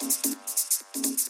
Thank you.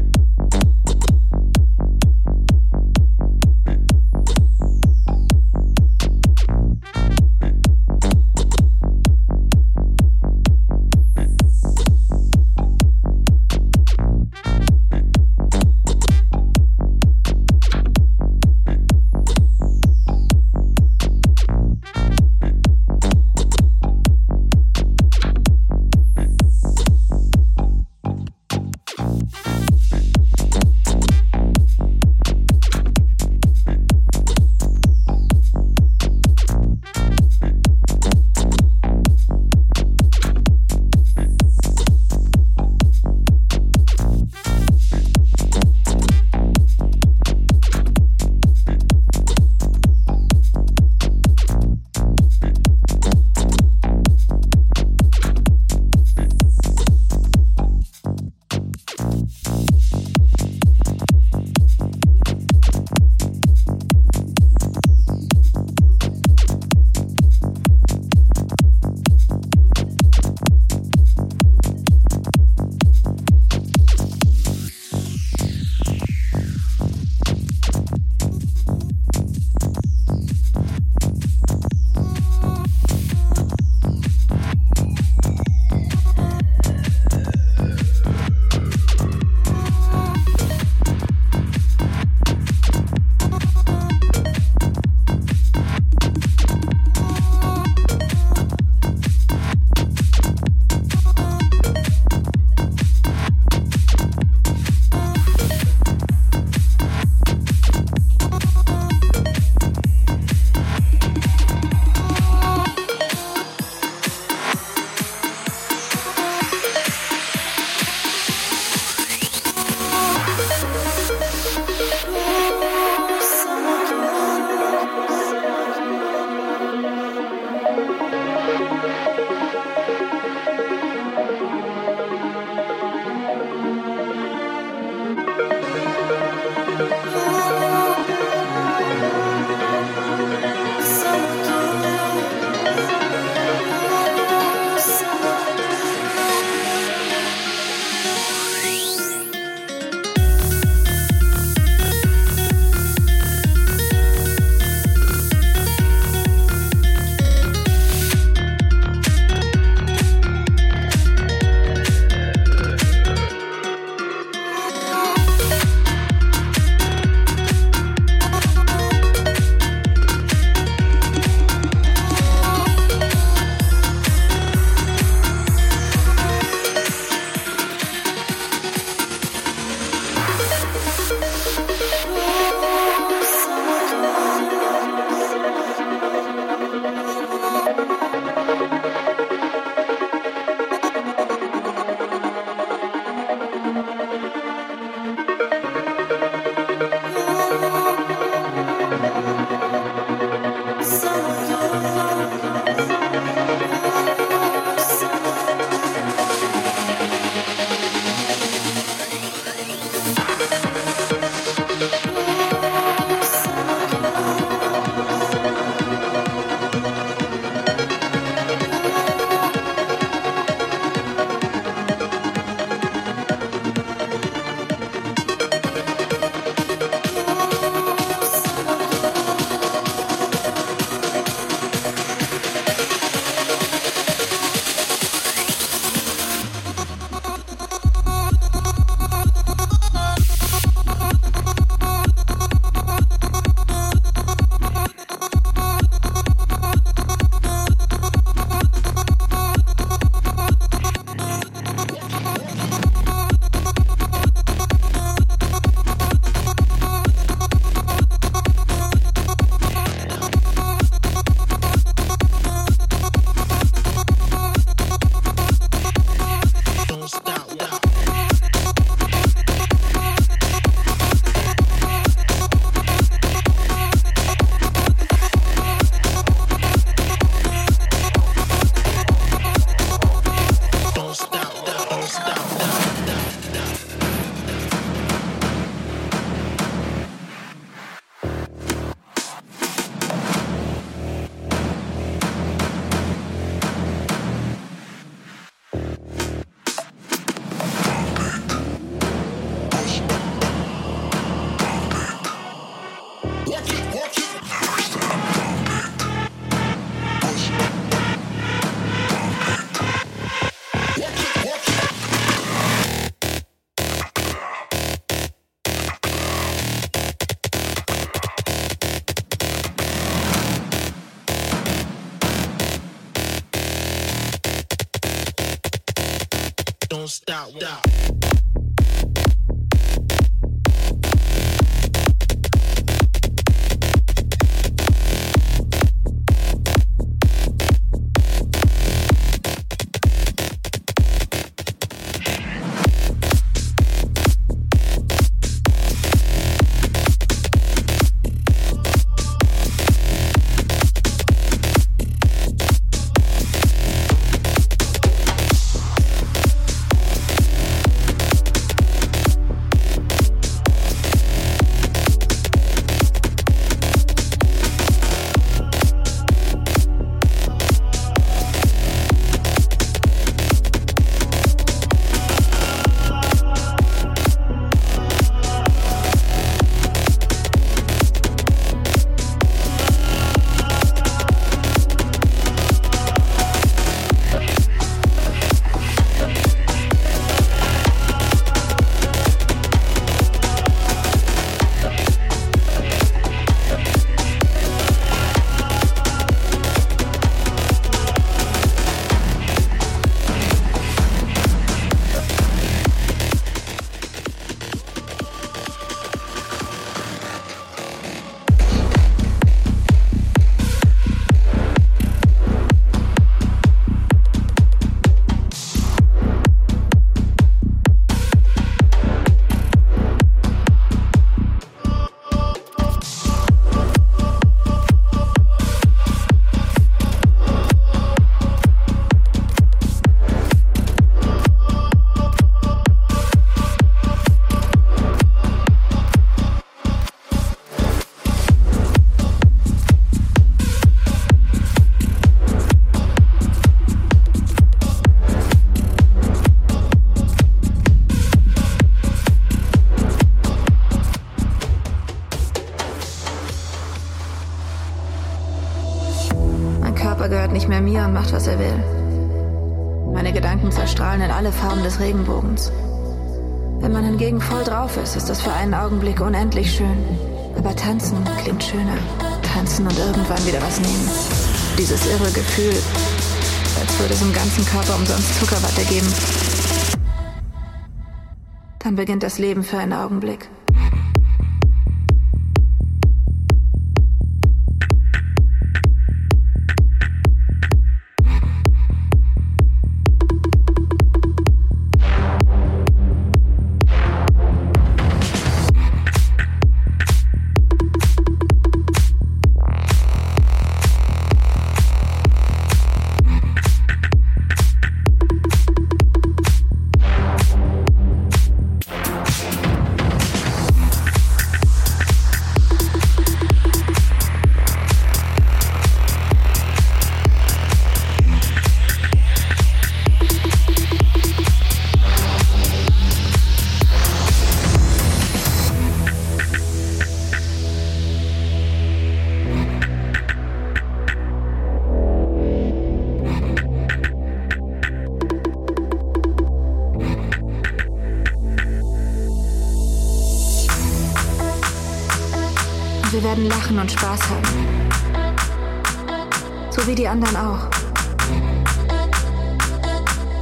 stop. stop. Regenbogens. Wenn man hingegen voll drauf ist, ist das für einen Augenblick unendlich schön. Aber tanzen klingt schöner. Tanzen und irgendwann wieder was nehmen. Dieses irre Gefühl, als würde es im ganzen Körper umsonst Zuckerwatte geben. Dann beginnt das Leben für einen Augenblick. Und Spaß haben. So wie die anderen auch.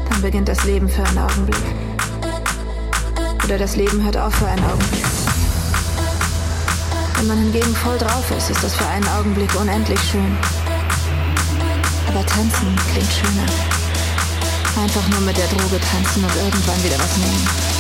Dann beginnt das Leben für einen Augenblick. Oder das Leben hört auf für einen Augenblick. Wenn man hingegen voll drauf ist, ist das für einen Augenblick unendlich schön. Aber tanzen klingt schöner. Einfach nur mit der Droge tanzen und irgendwann wieder was nehmen.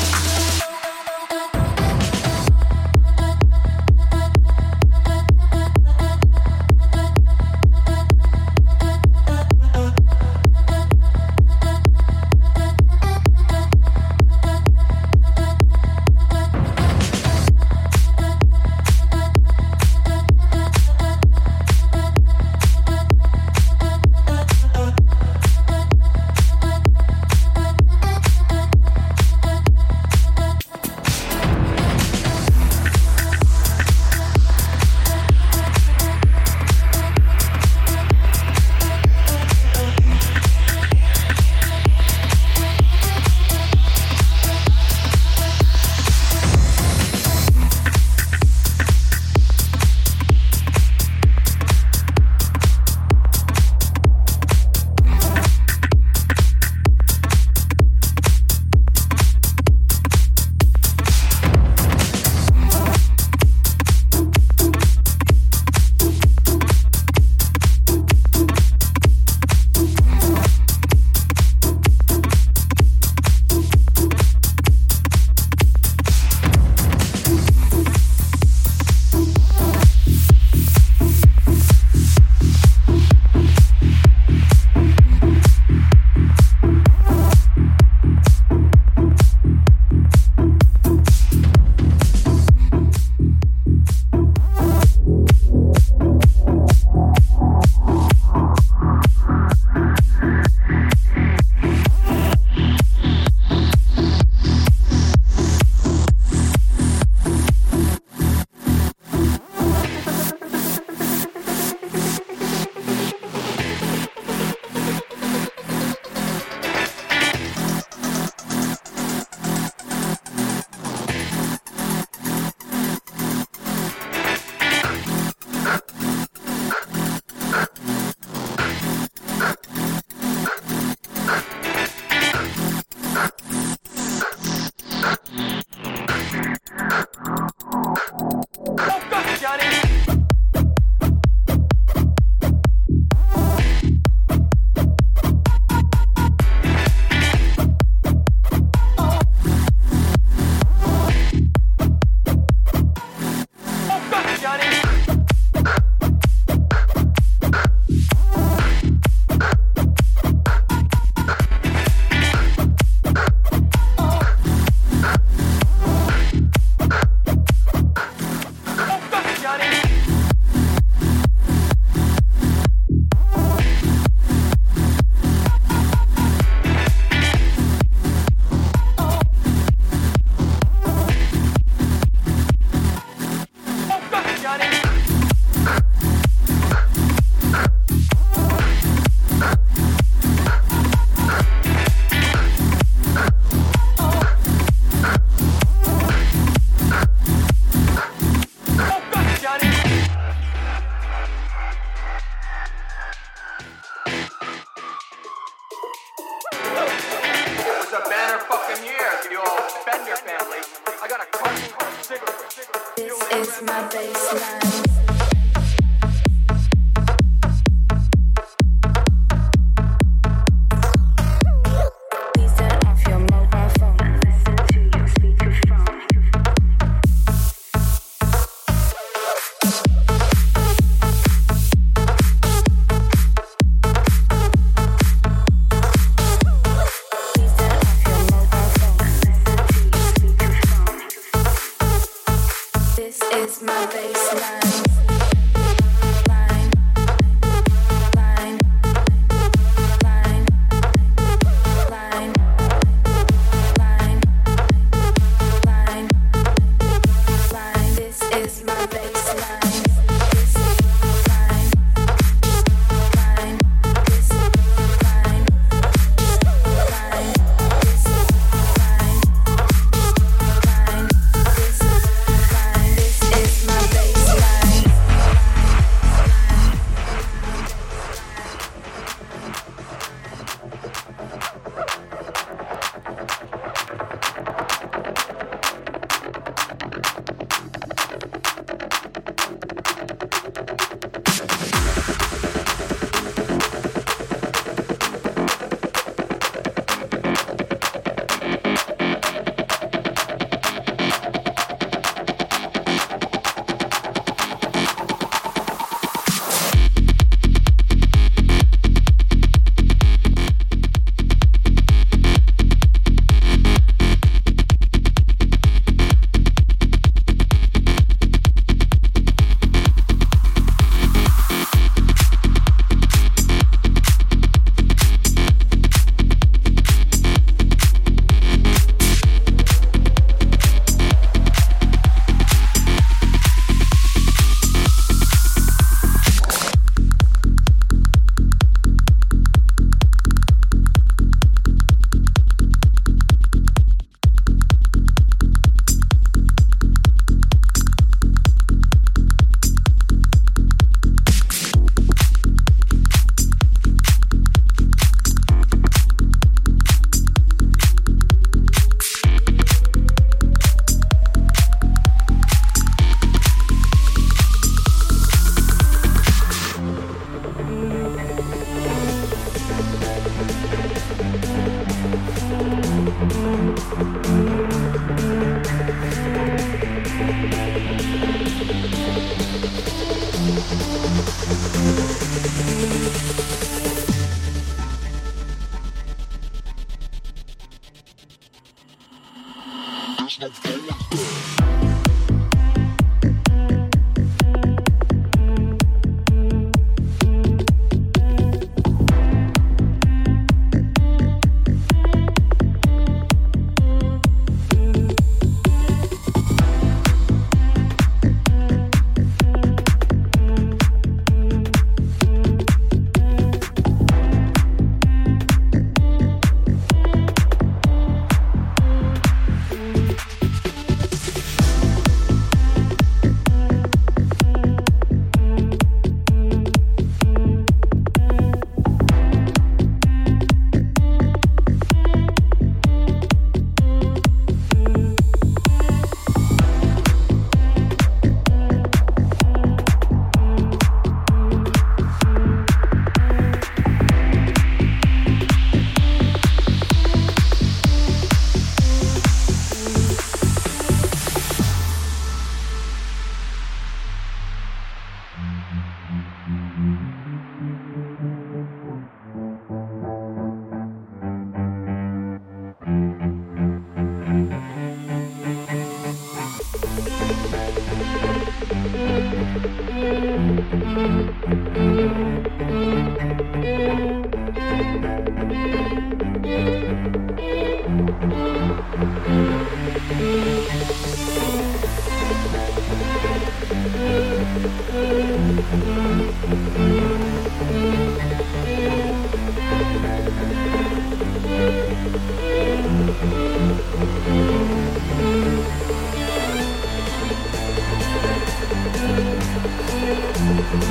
Thank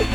you.